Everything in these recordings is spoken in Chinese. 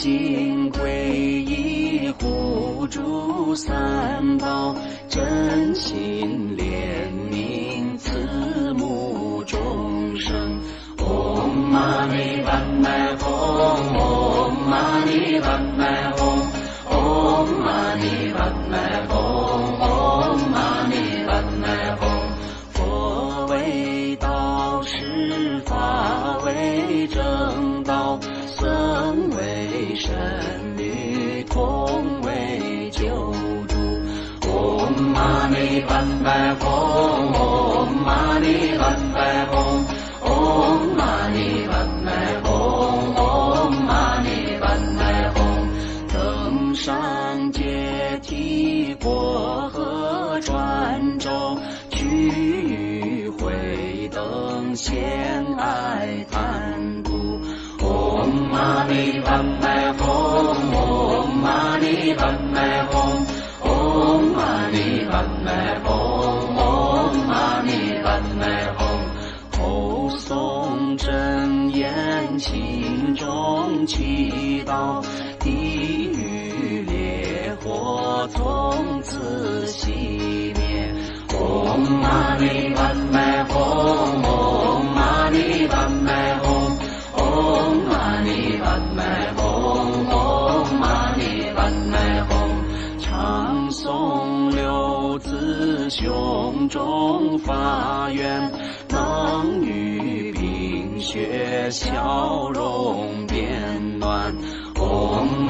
心皈依护主三宝，真心怜悯慈母众生。唵嘛呢叭咪吽，唵嘛呢叭祈祷，地狱烈火从此熄灭。唵嘛呢？叭咪吽，唵嘛呢？叭咪吽，唵嘛呢？叭咪吽，唵嘛呢？叭咪吽。唱诵六字胸中发愿，能与冰雪消融。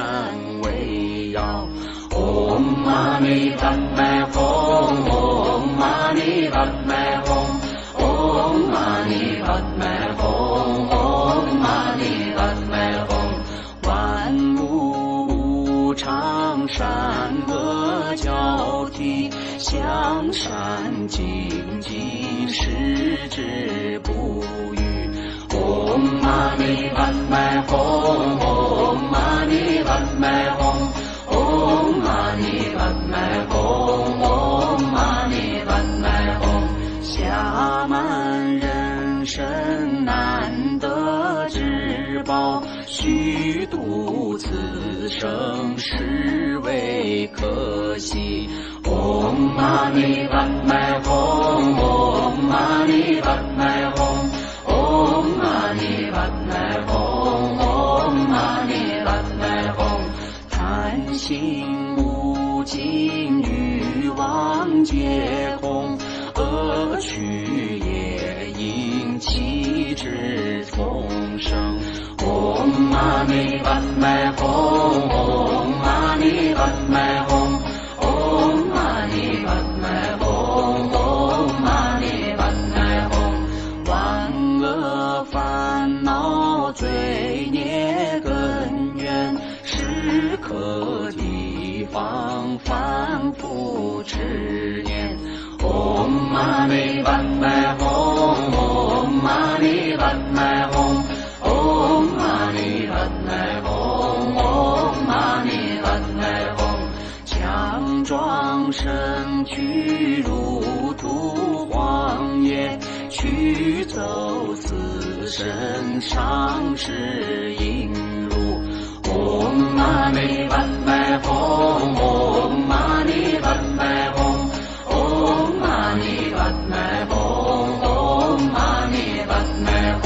行善为要。唵嘛呢叭咪吽，唵嘛呢叭咪吽，唵嘛呢叭咪吽，唵嘛呢叭咪吽。万物无常，善恶交替，向善精进，矢志不渝。唵嘛呢叭咪吽，生是为可惜。唵嘛呢叭咪吽，唵嘛呢叭咪吽，唵嘛呢叭咪吽，唵嘛呢叭咪吽。贪心无尽，欲望皆空，恶趣业因起之重。唵嘛呢叭咪吽，唵嘛呢叭咪吽，唵嘛呢叭咪吽，唵嘛呢叭咪吽。万恶烦恼罪孽根源，时刻提防反复持念。唵嘛呢叭上世引入。唵嘛呢叭咪吽，唵嘛呢叭咪吽，唵嘛呢叭咪吽，唵嘛呢叭咪吽。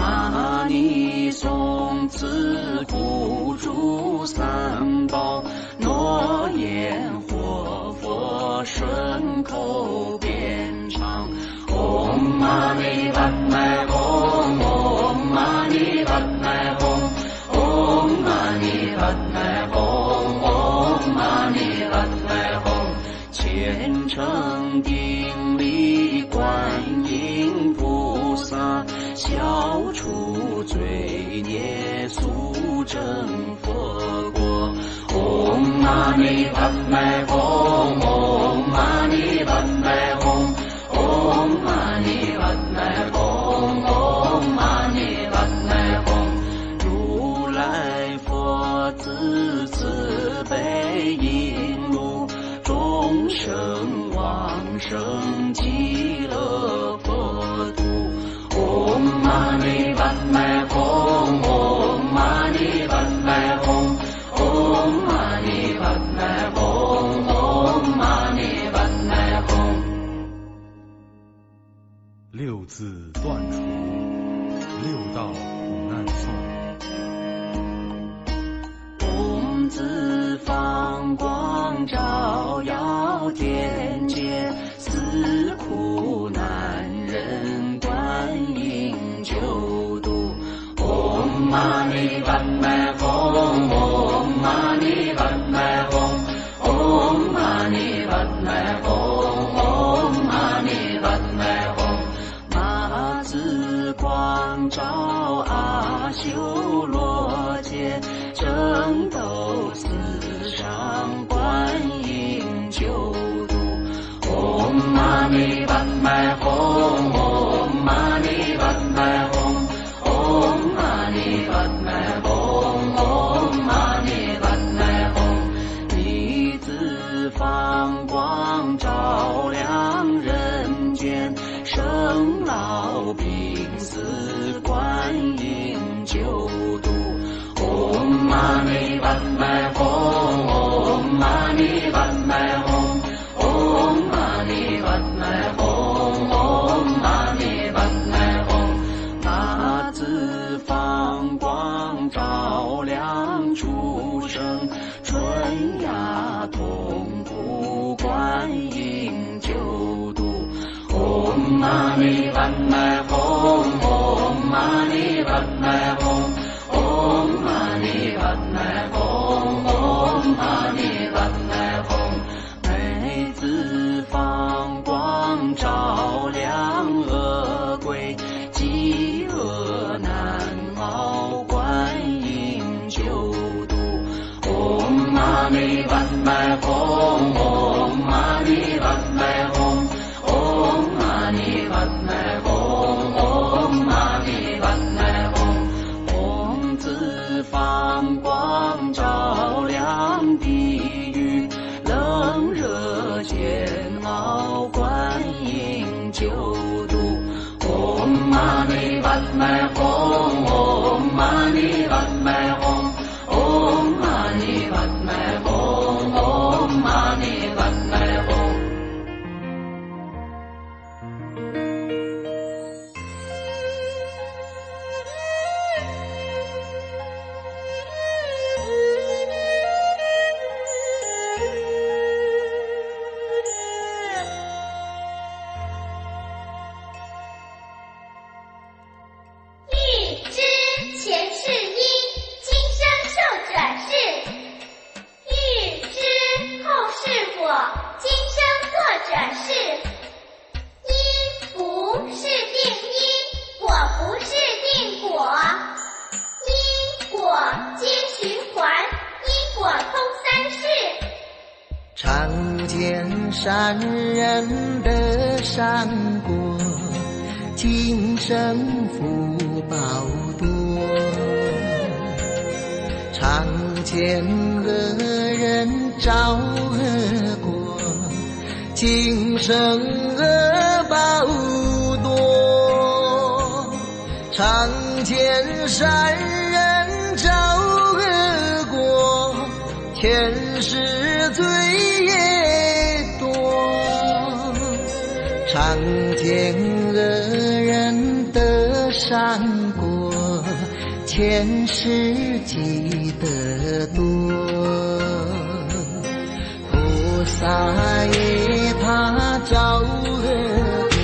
玛尼诵此护主三宝，诺言活佛顺口便唱。唵嘛呢叭咪成顶礼观音菩萨，消除罪孽速证佛果。唵嘛呢叭咪吽。六字断除，六道苦难送。公字放光照耀天。救度。唵嘛呢叭咪吽，唵嘛呢叭咪。善果，前世积得多。菩萨也怕造恶多，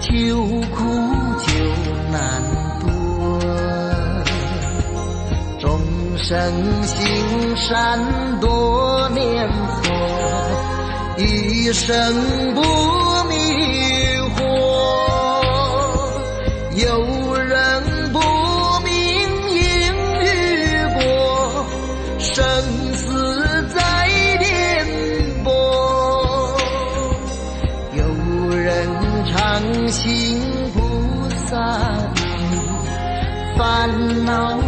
救苦救难多。众生行善多念佛，一生不。烦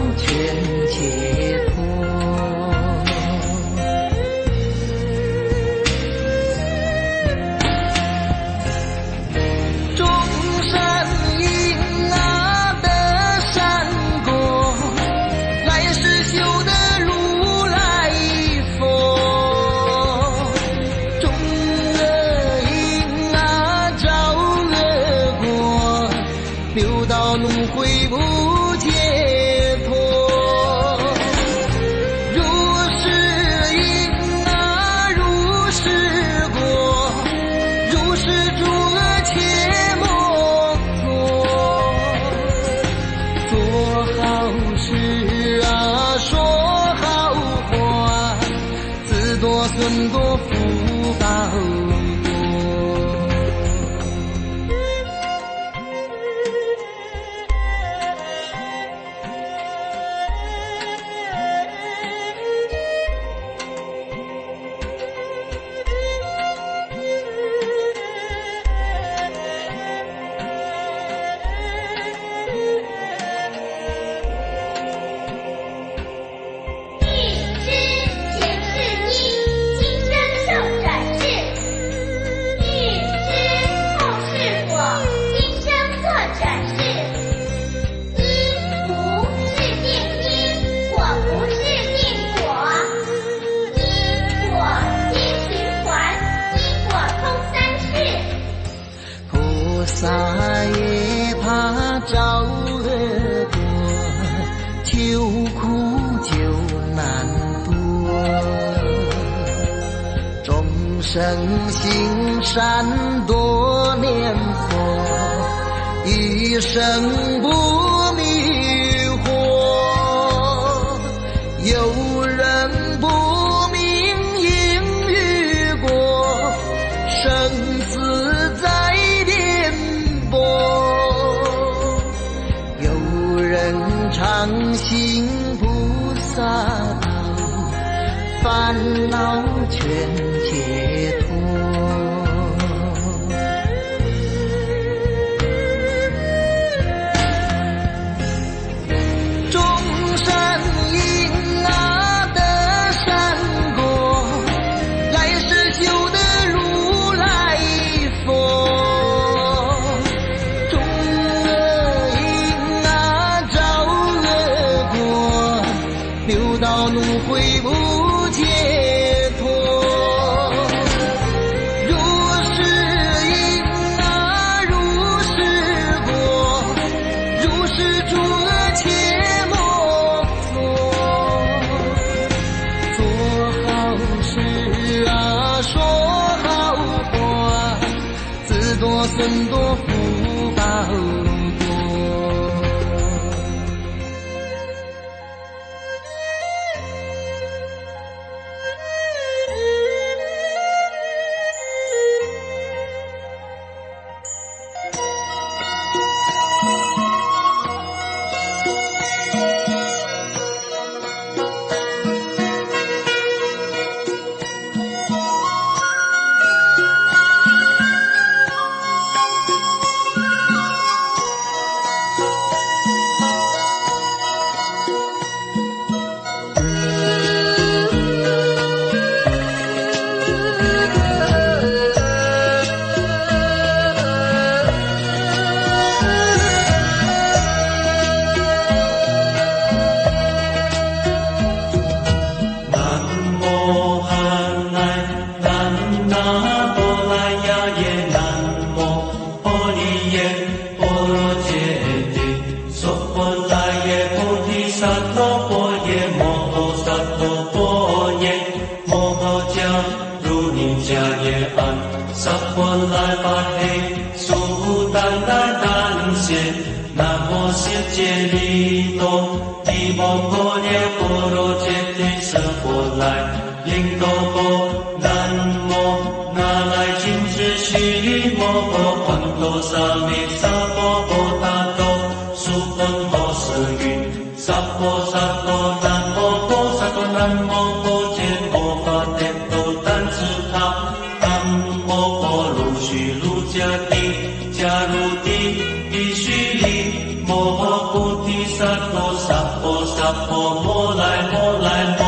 更多。大佛摩来摩来。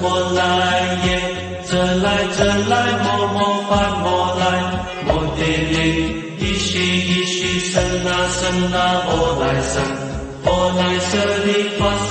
摩来耶这来这来摩摩发摩来。摩爹爹依稀依稀 sona sona 来舍利发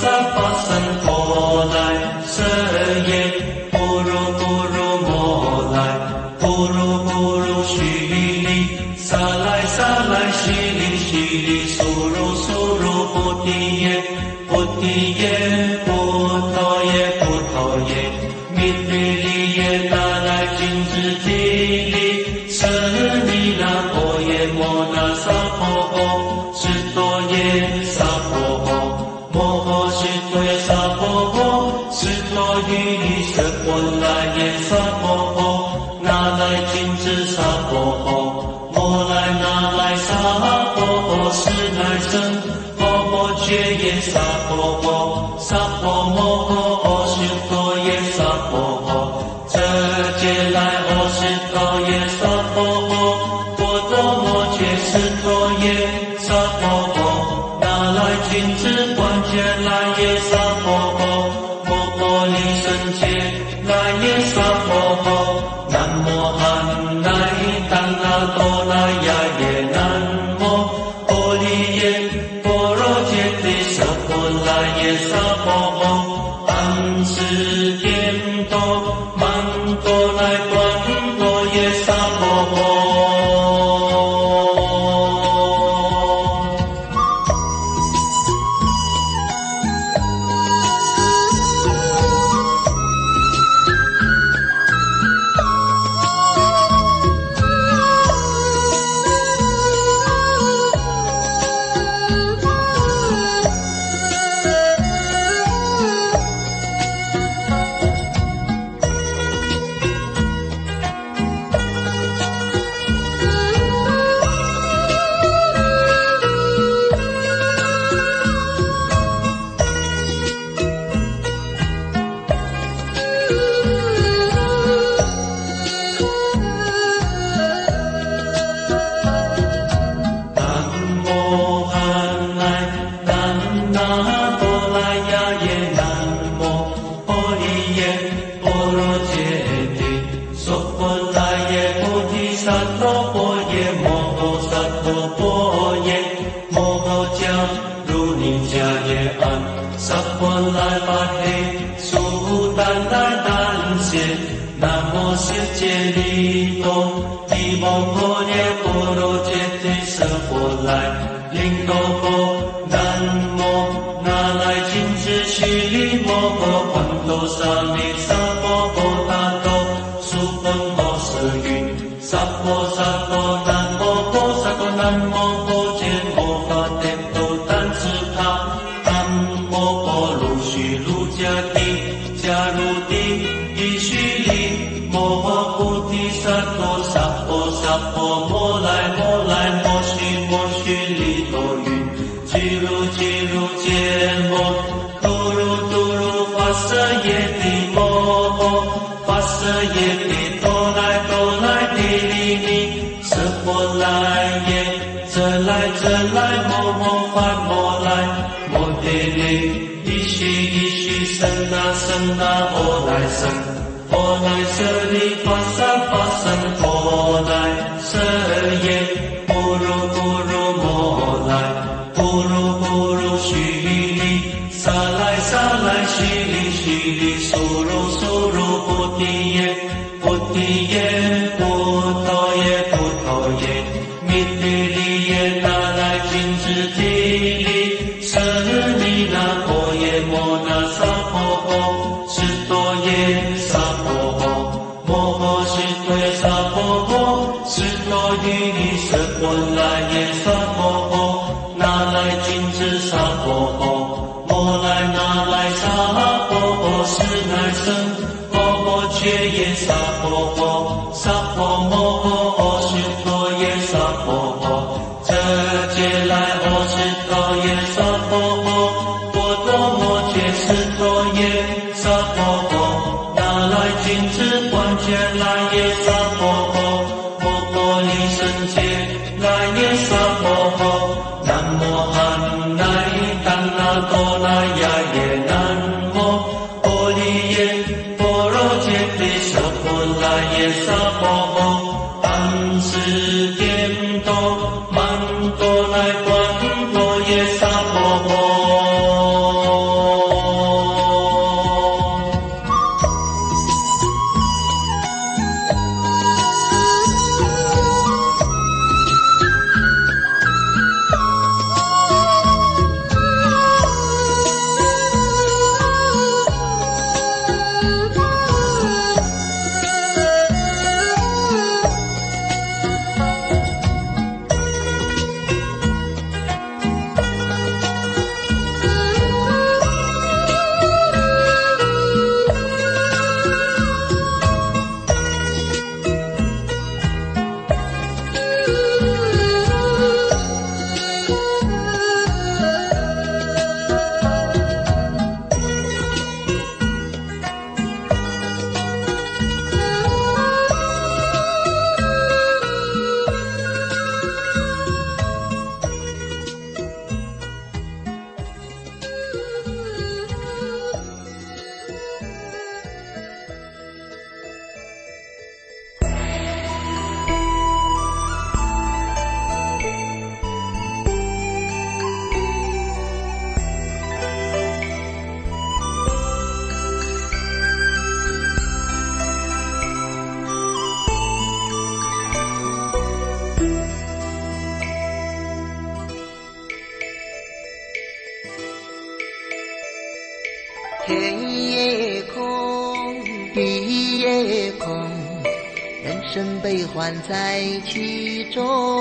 生悲欢在其中。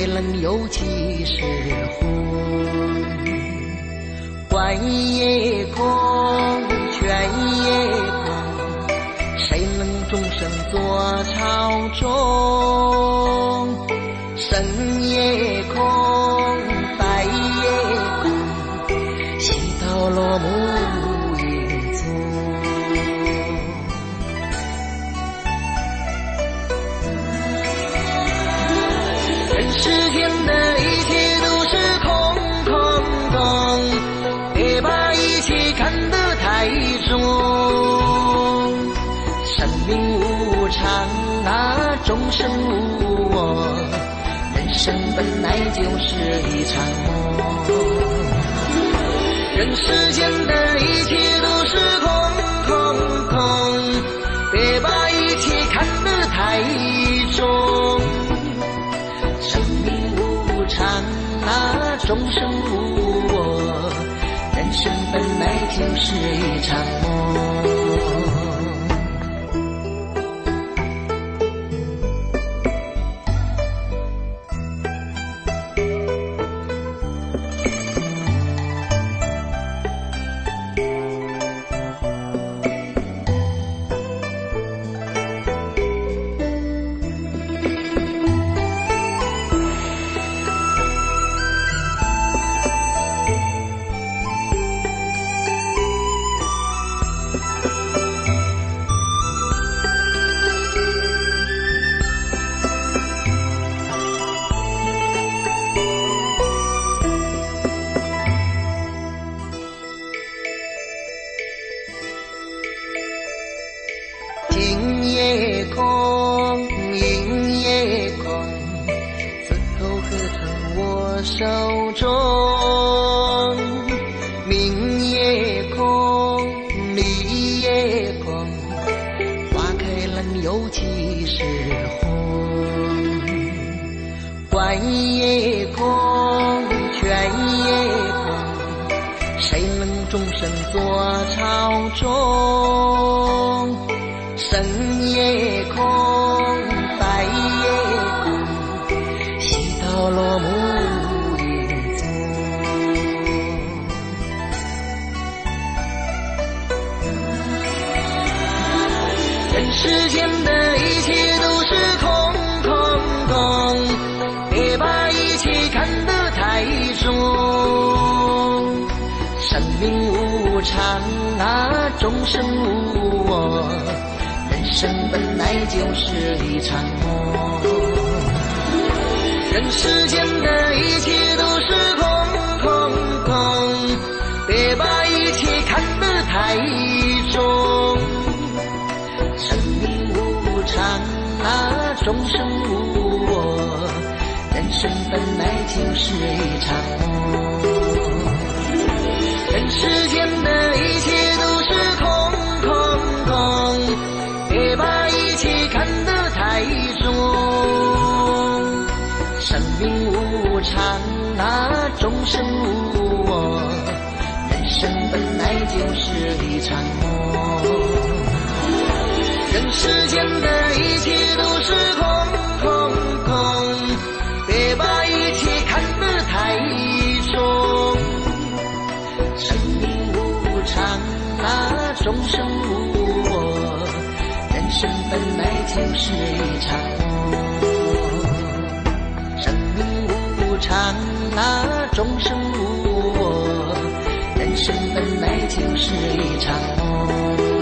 花开能有几时红？官也空，权也空，谁能终身做朝中？深夜众生无我，人生本来就是一场梦。人世间的一切都是空空空，别把一切看得太重。生命无常啊，众生无我，人生本来就是一场梦。就是一场梦。人世间的一切都是空空空，别把一切看得太重。生命无常啊，众生无我，人生本来就是一场梦。人世间一场梦。人世间的一切都是空空空，别把一切看得太重。生命无常啊，众生无我，人生本来就是一场梦。生命无常啊众生是一场梦。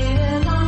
别来。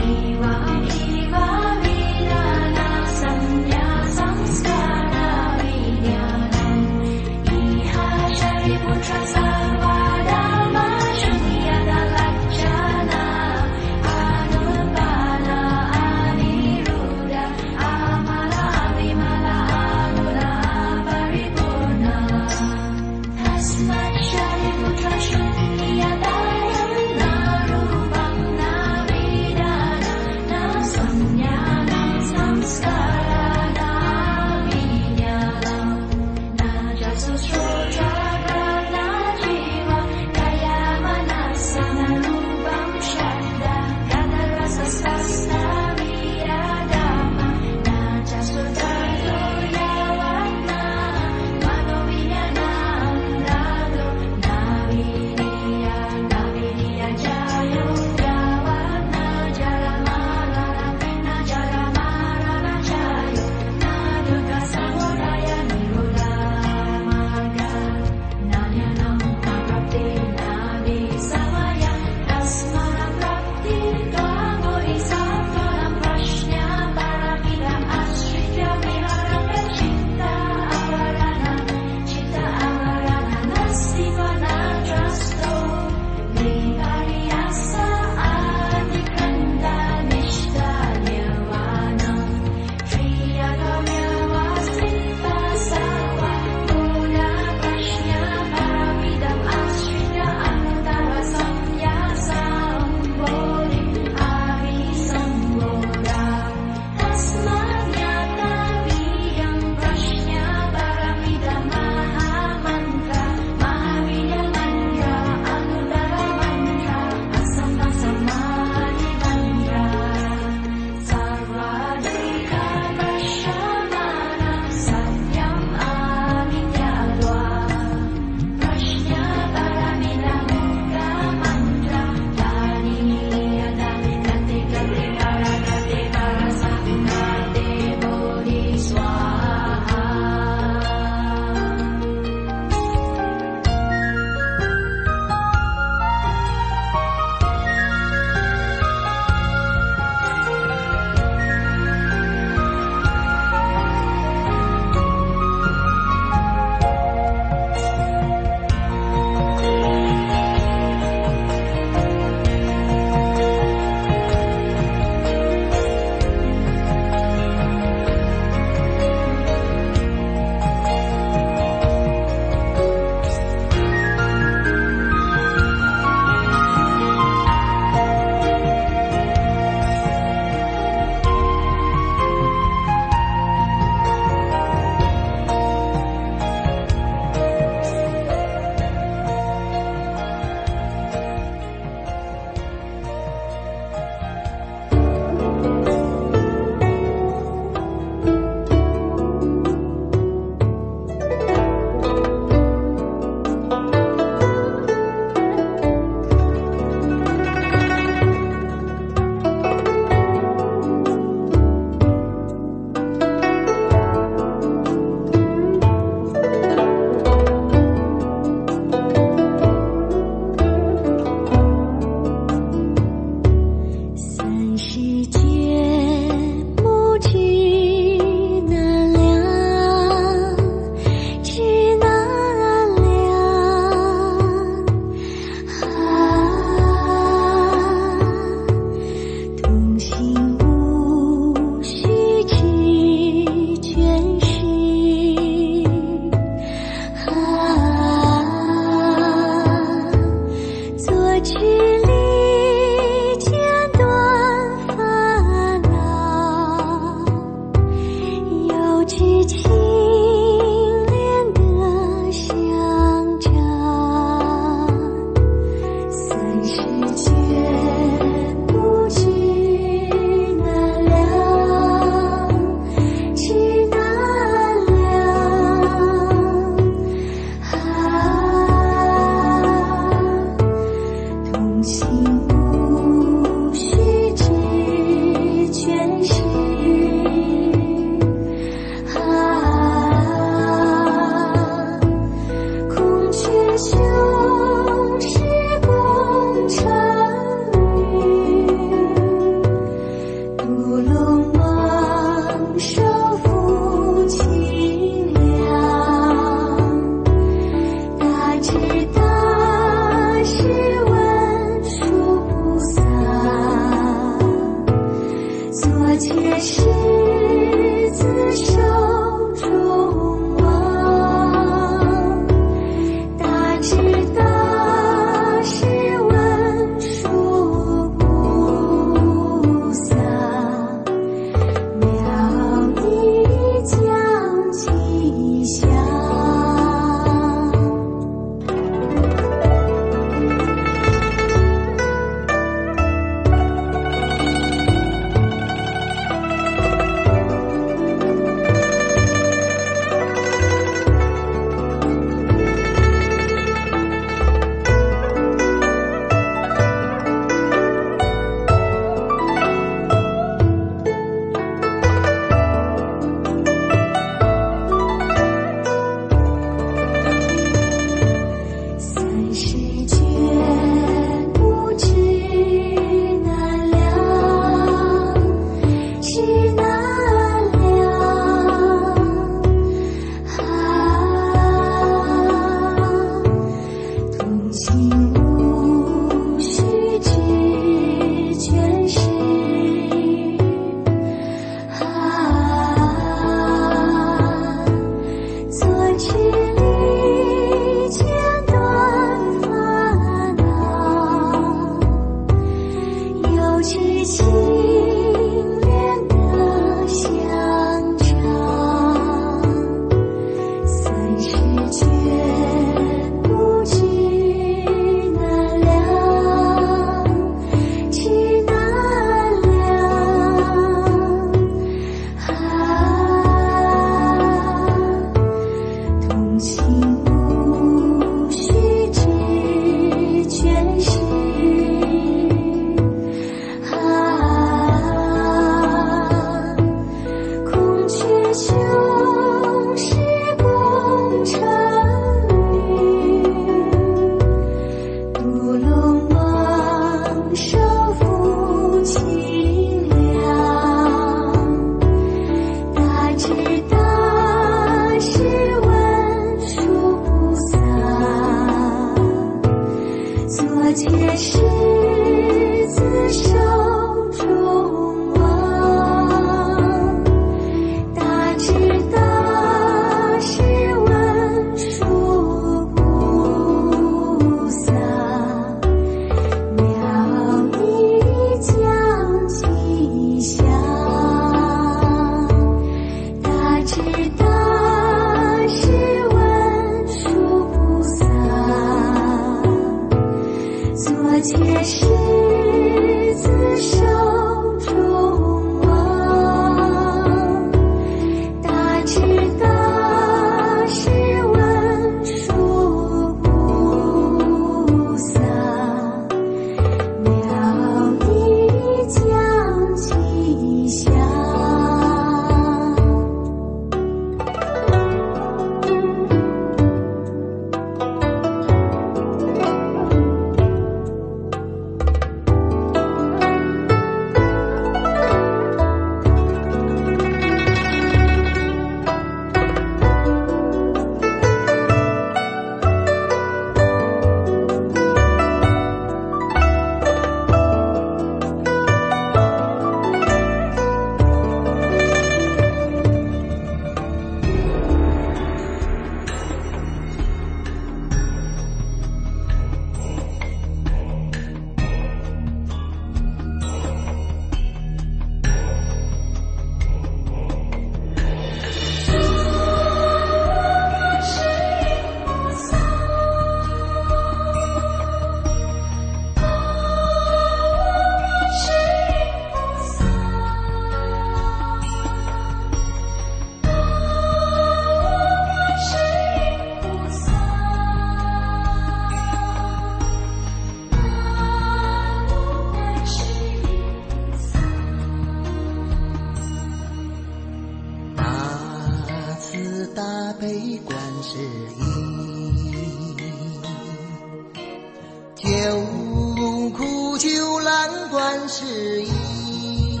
有求兰观世音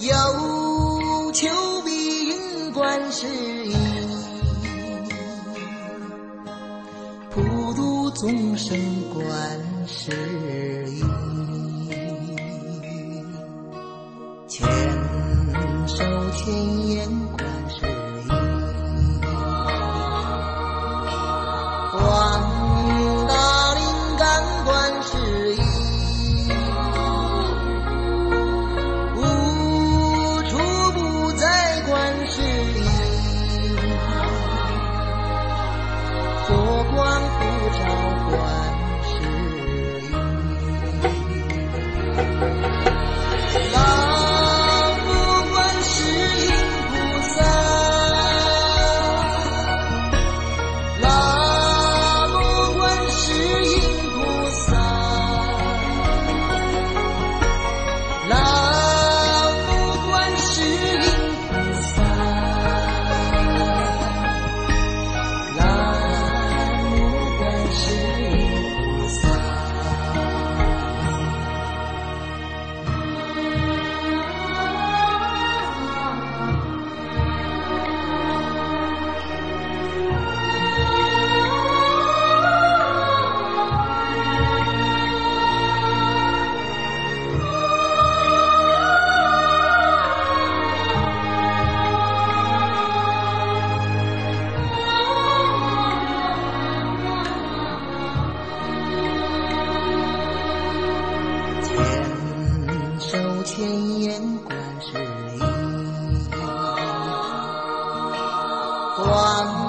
有求必应观世音普渡众生观世 one